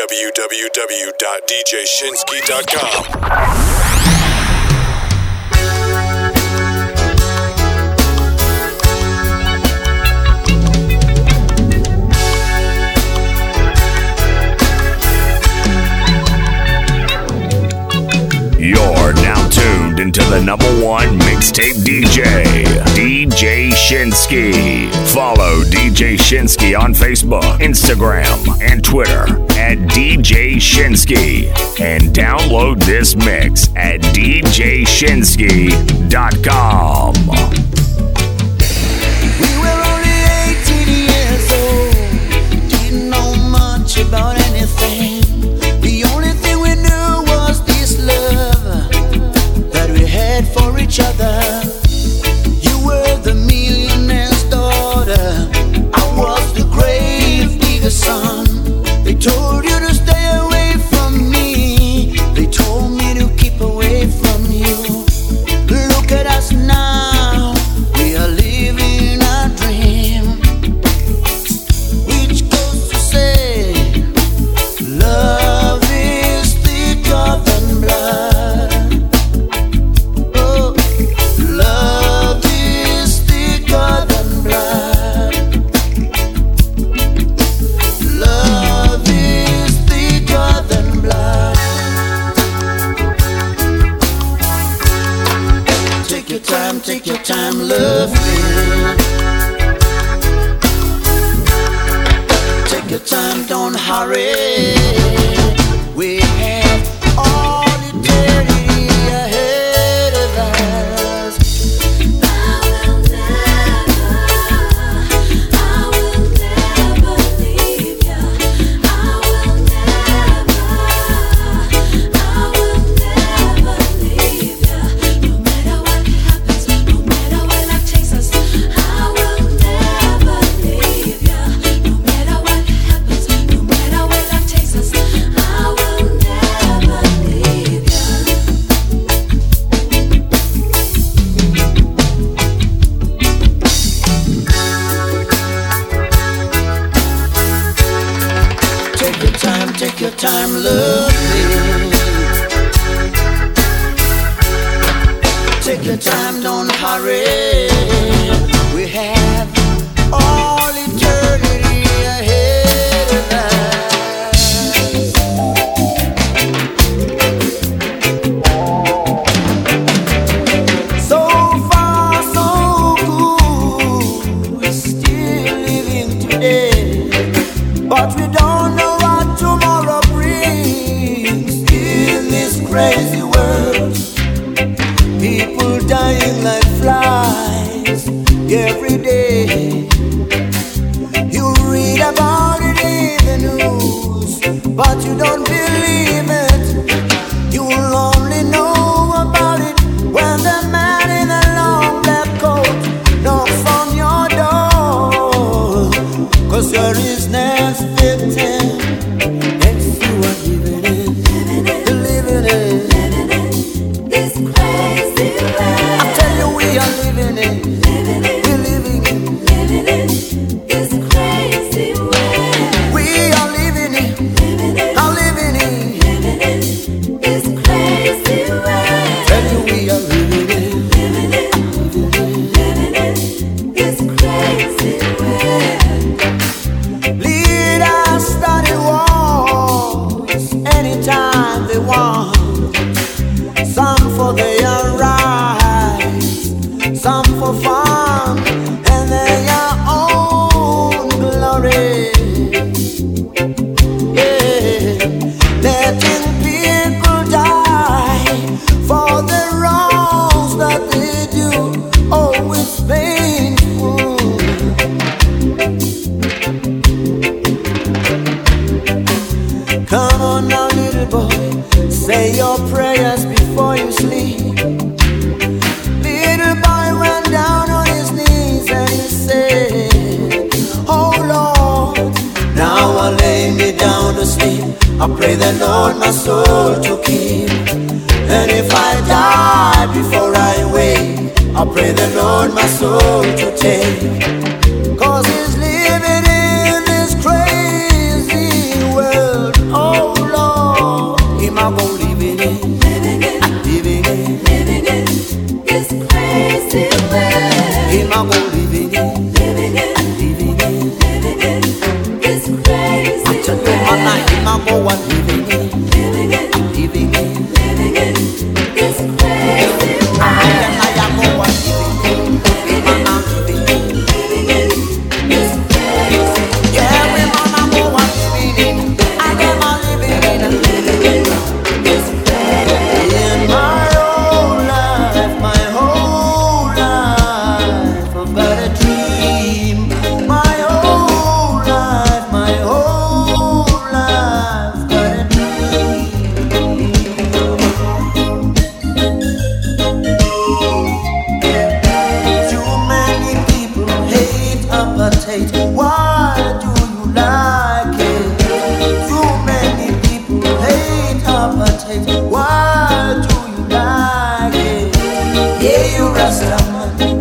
www.djshinski.com. You're now tuned into the number one mixtape DJ, DJ Shinski. Follow DJ Shinski on Facebook, Instagram, and Twitter at DJ Shinski and download this mix at djshinski.com. about anything. The only thing we knew was this love that we had for each other.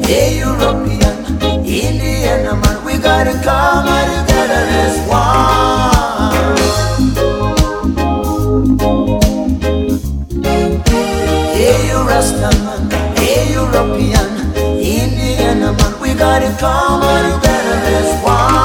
a European, Indian man. We gotta come together as one. A Rasta man, hey European, Indian man. We gotta come together as one.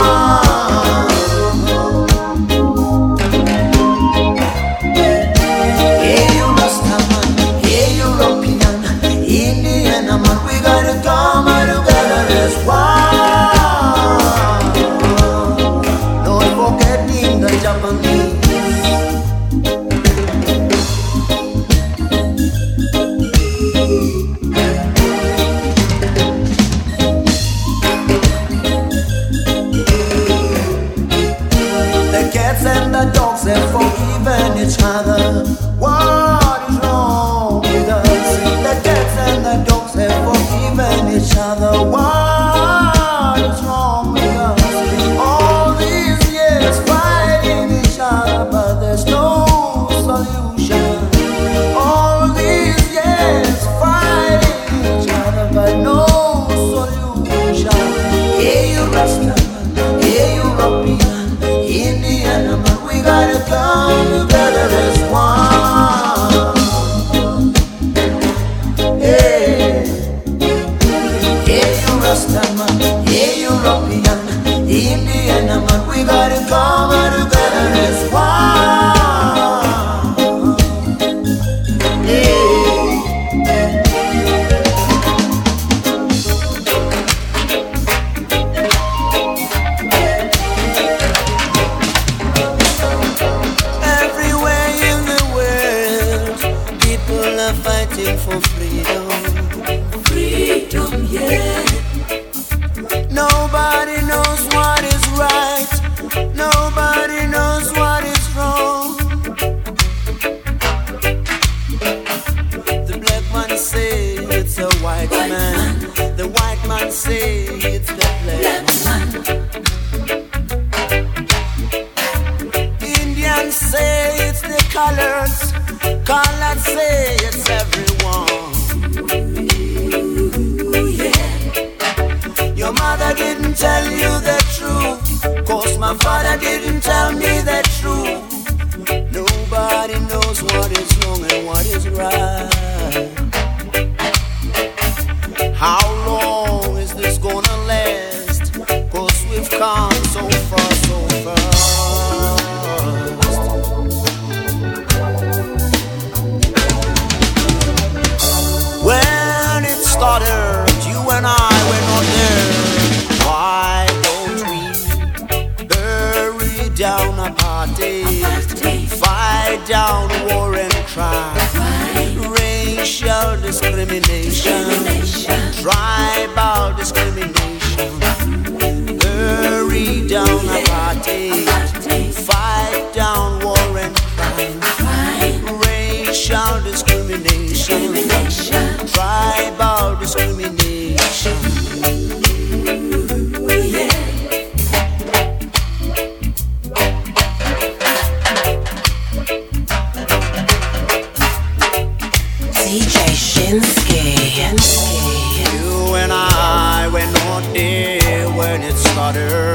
water.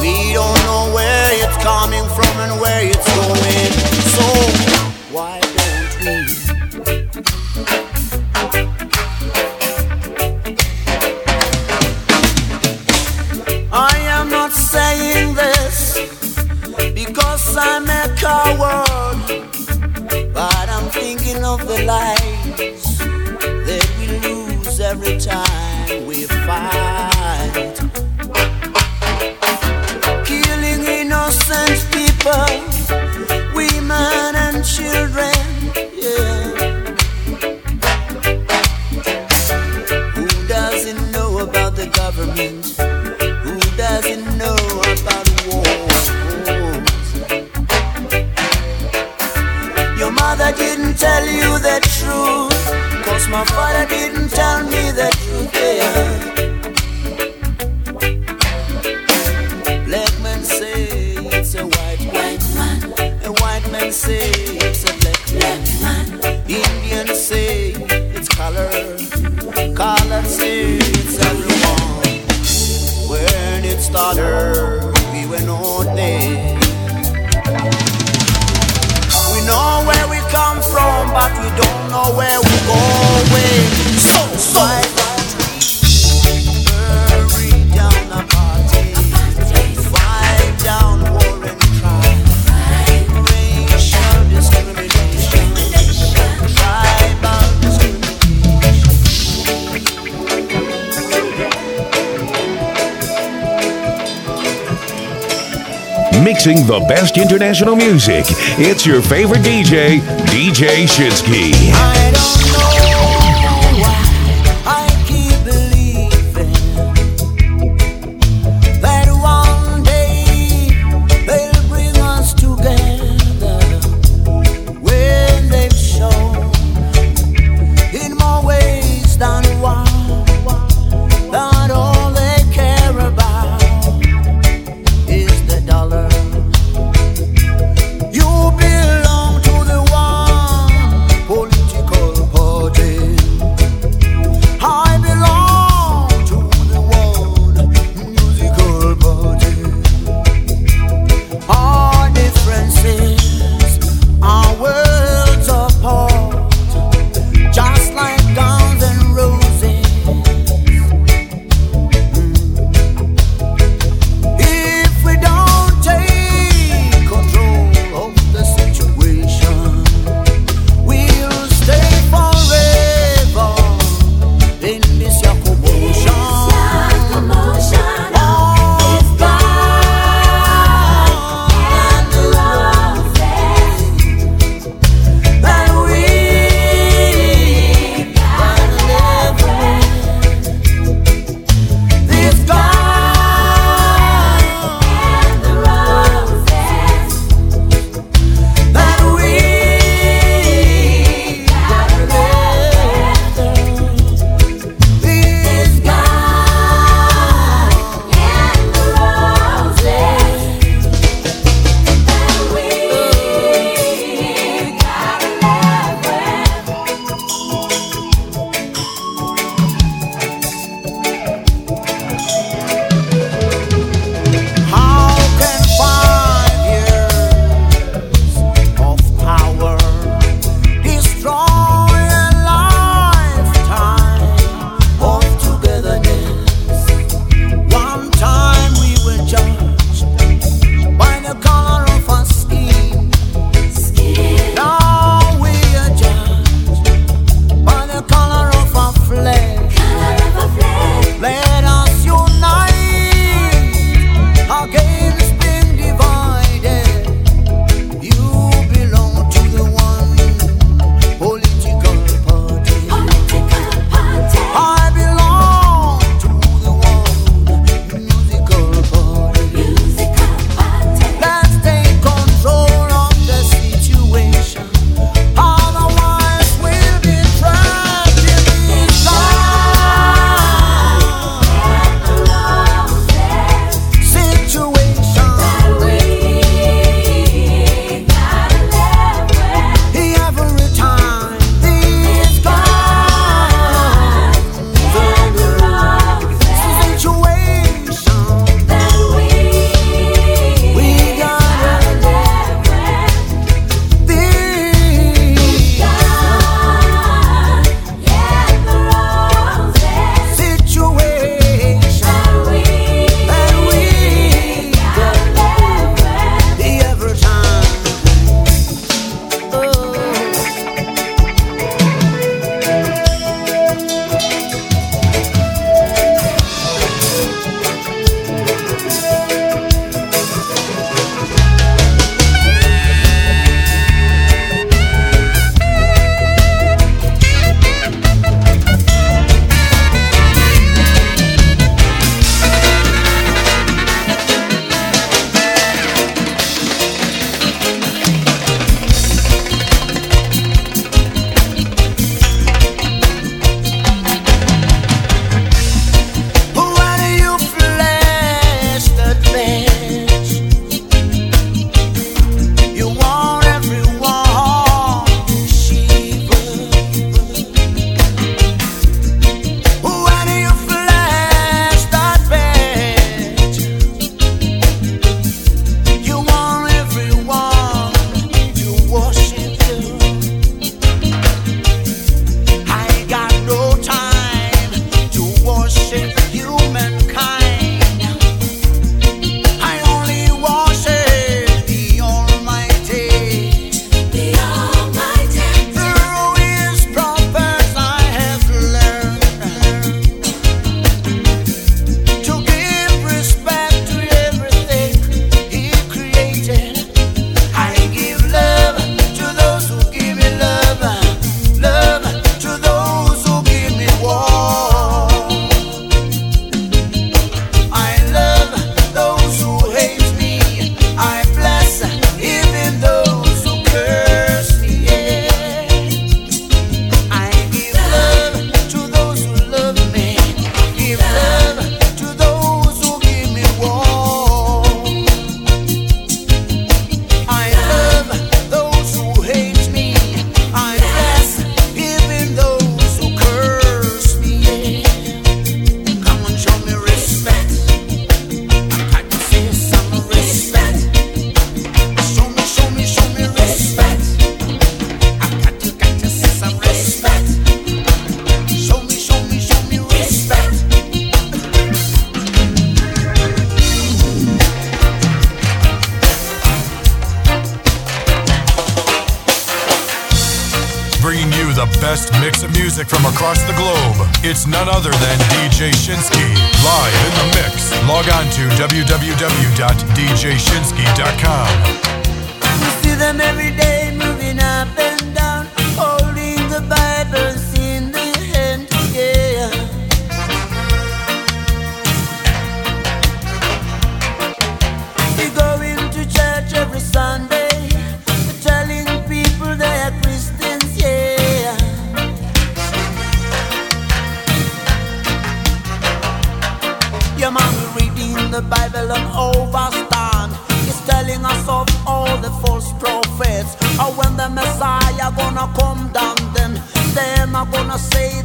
We don't know where it's coming from and where it's going. So why don't we? I am not saying this because I'm a coward, but I'm thinking of the lives that we lose every time we fight. My father didn't tell me the truth. Yeah. Black men say it's a white man, a white man say it's a black man, Indians say it's color, color say it's everyone. When it started, know where we're going. Eh. So, so. Mixing the best international music. It's your favorite DJ, DJ Shinski. It's none other than DJ Shinski live in the mix. Log on to www.djshinski.com. See them every day moving up gonna come down, then. They're not gonna say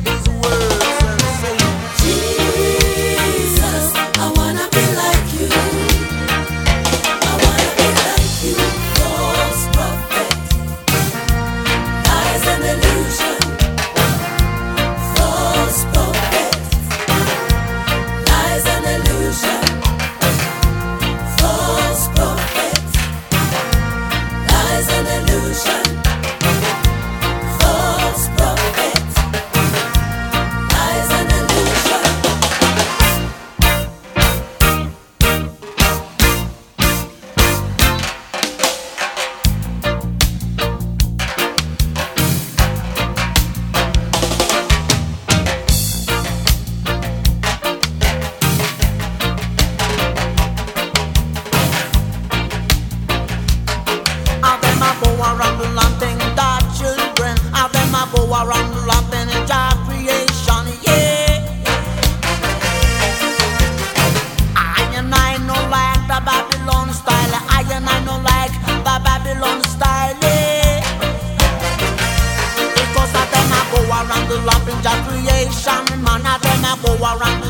creation. Man, I them my go around.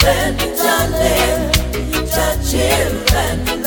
children, touch children, touch.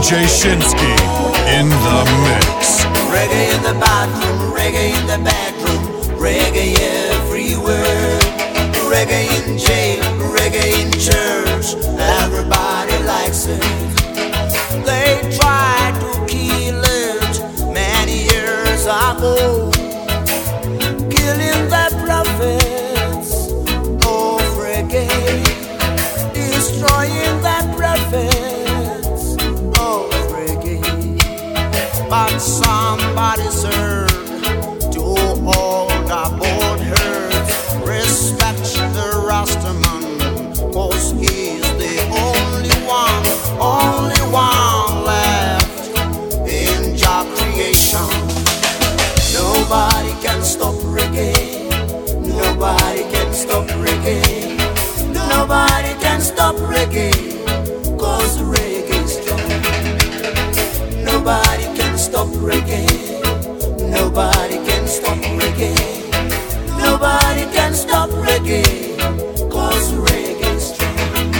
DJ Shinski in the mix. Reggae in the bathroom, reggae in the bedroom, reggae everywhere. Reggae in jail, reggae in church, everybody likes it. They tried to kill it many years ago, killing the prophets of reggae, destroying. but somebody served to hold aboard her. Respect the Rastaman, cause he's the only one, only one left in job creation. Nobody can stop reggae, nobody can stop reggae, nobody can stop reggae. stop reggae. Nobody can stop reggae. Nobody can stop reggae. Cause reggae strong.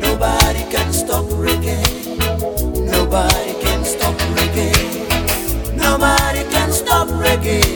Nobody can stop reggae. Nobody can stop reggae. Nobody can stop reggae.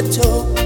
Of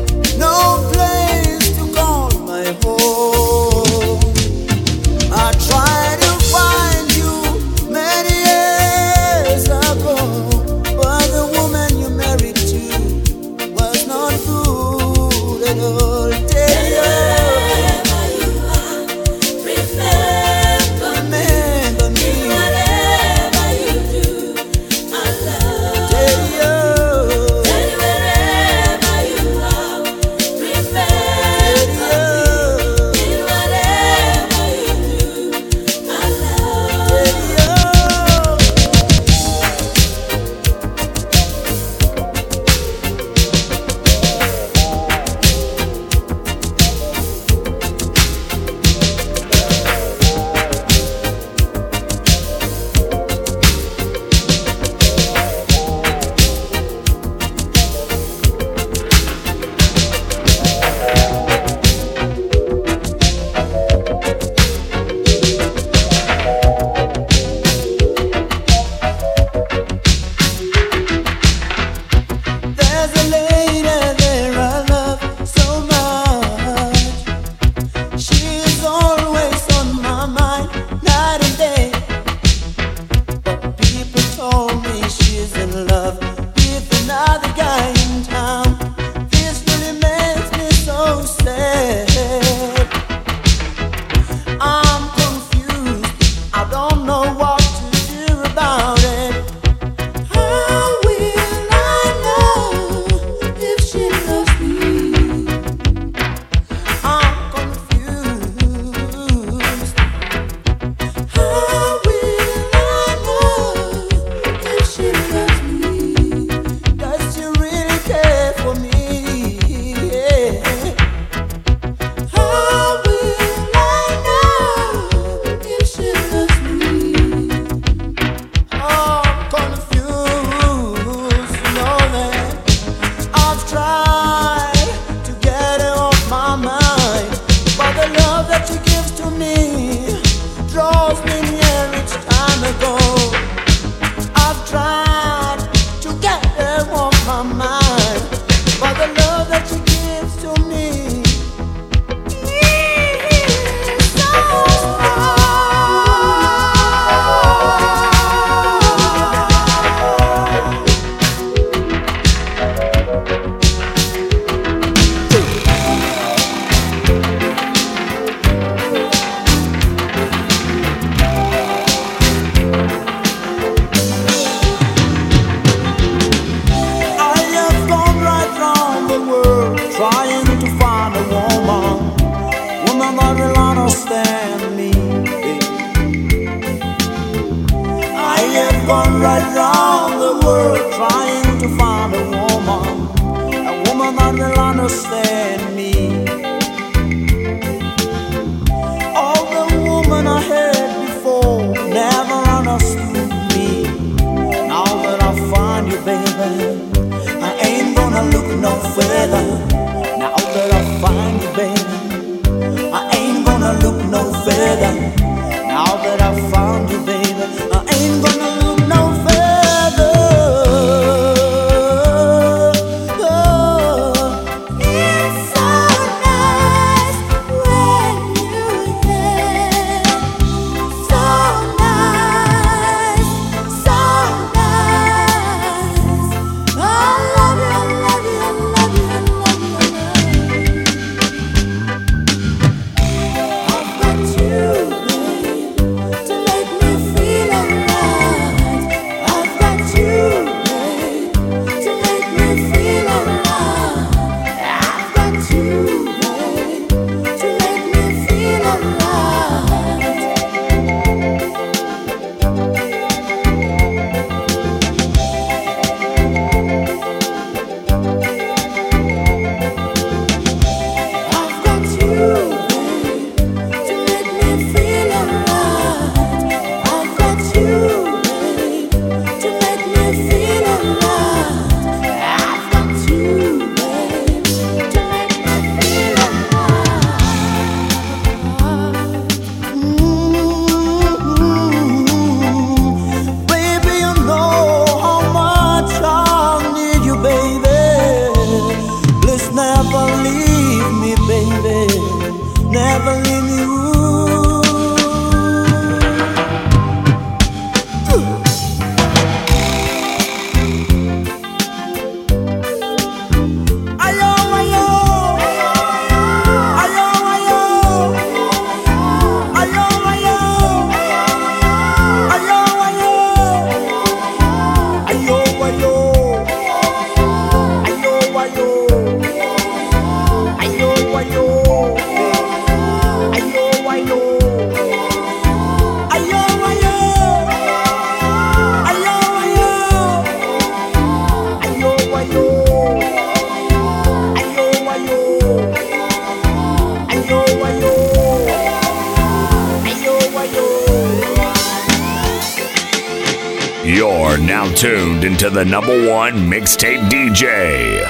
the number one mixtape DJ,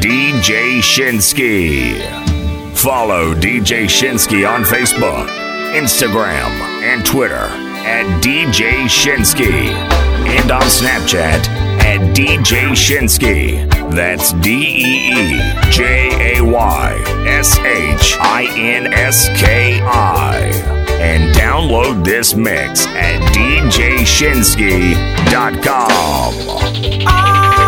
DJ Shinski. Follow DJ Shinski on Facebook, Instagram, and Twitter at DJ Shinski. And on Snapchat at DJ Shinski. That's D E E J A Y S H I N S K I and download this mix at djshinski.com. Oh. Ah.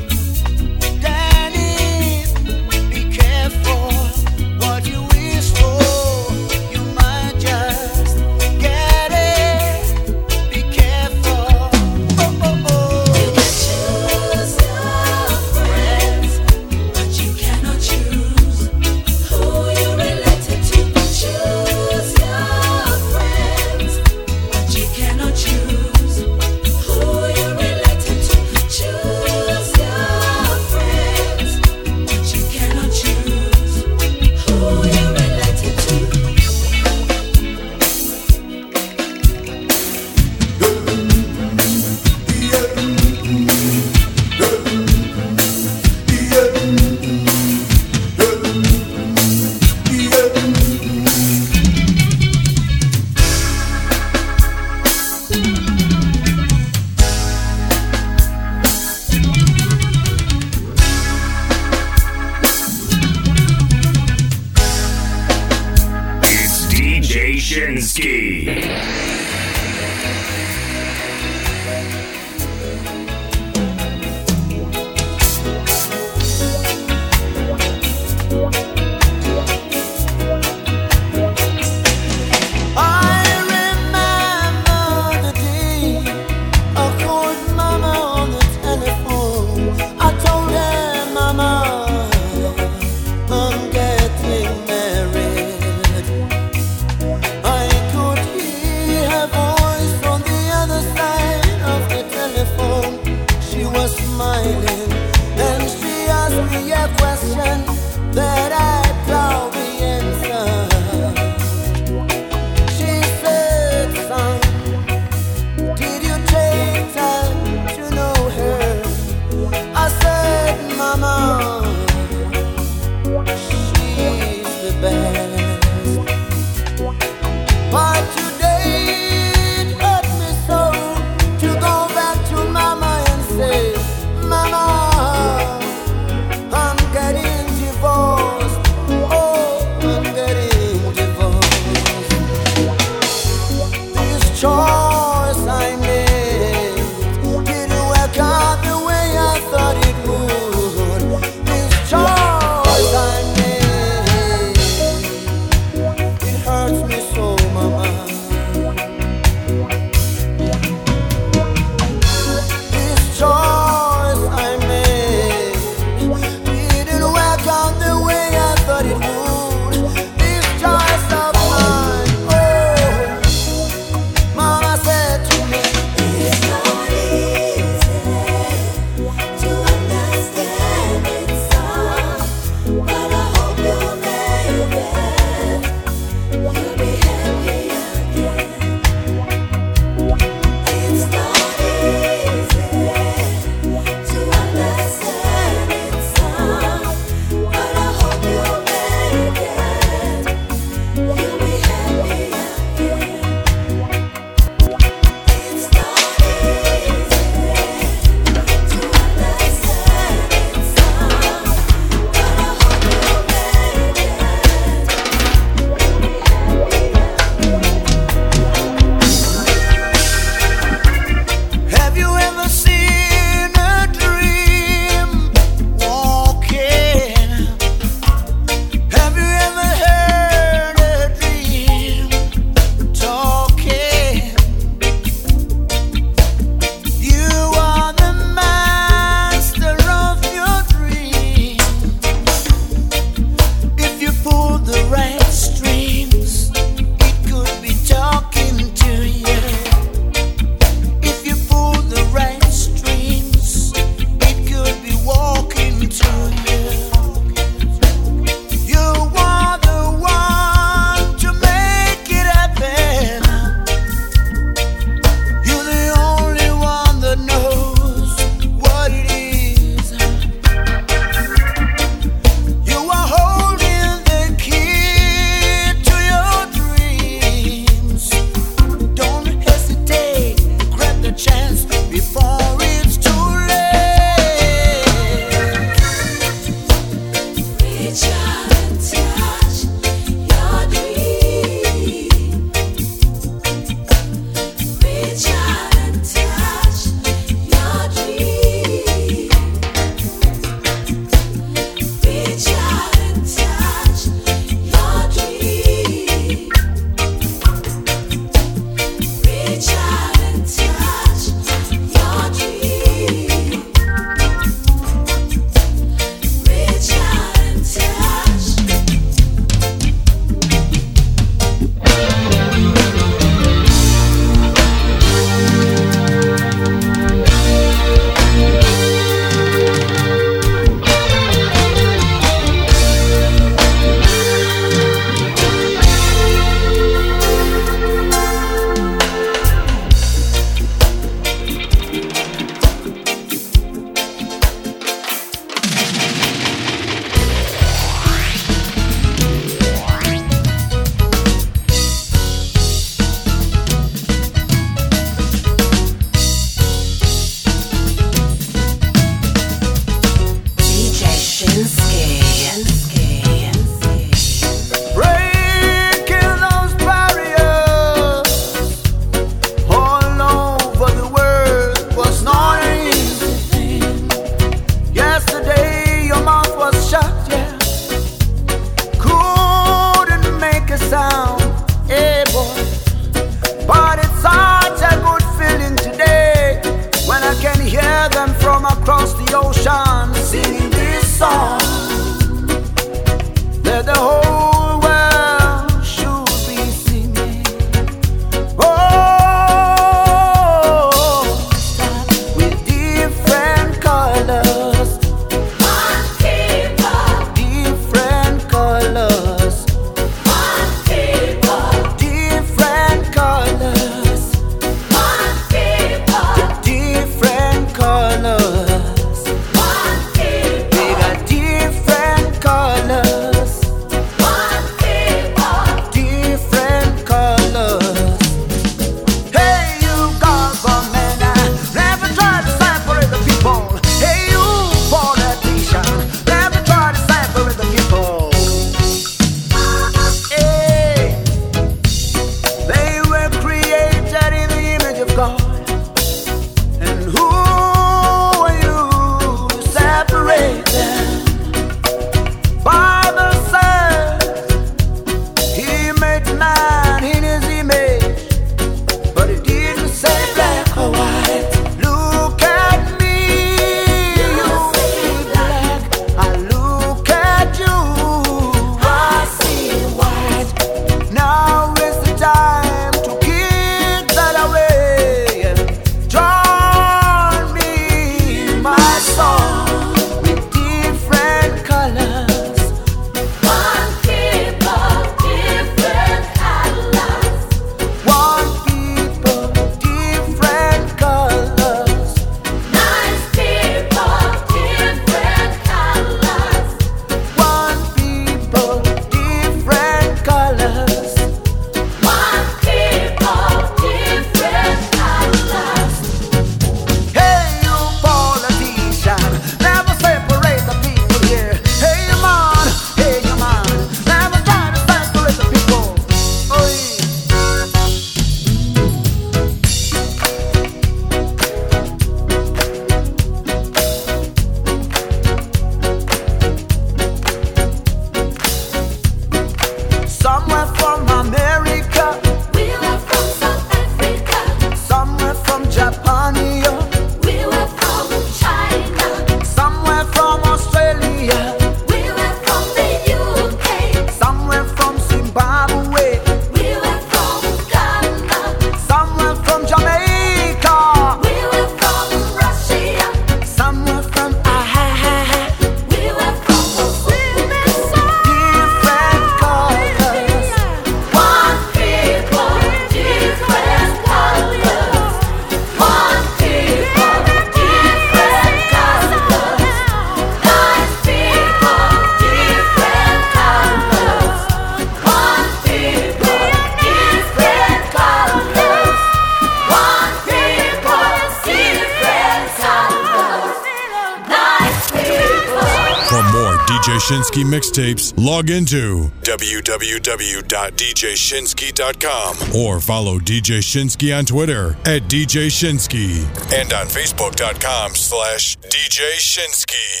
log into www.djshinski.com or follow DJ Shinski on Twitter at DJ Shinski and on Facebook.com slash DJ Shinski.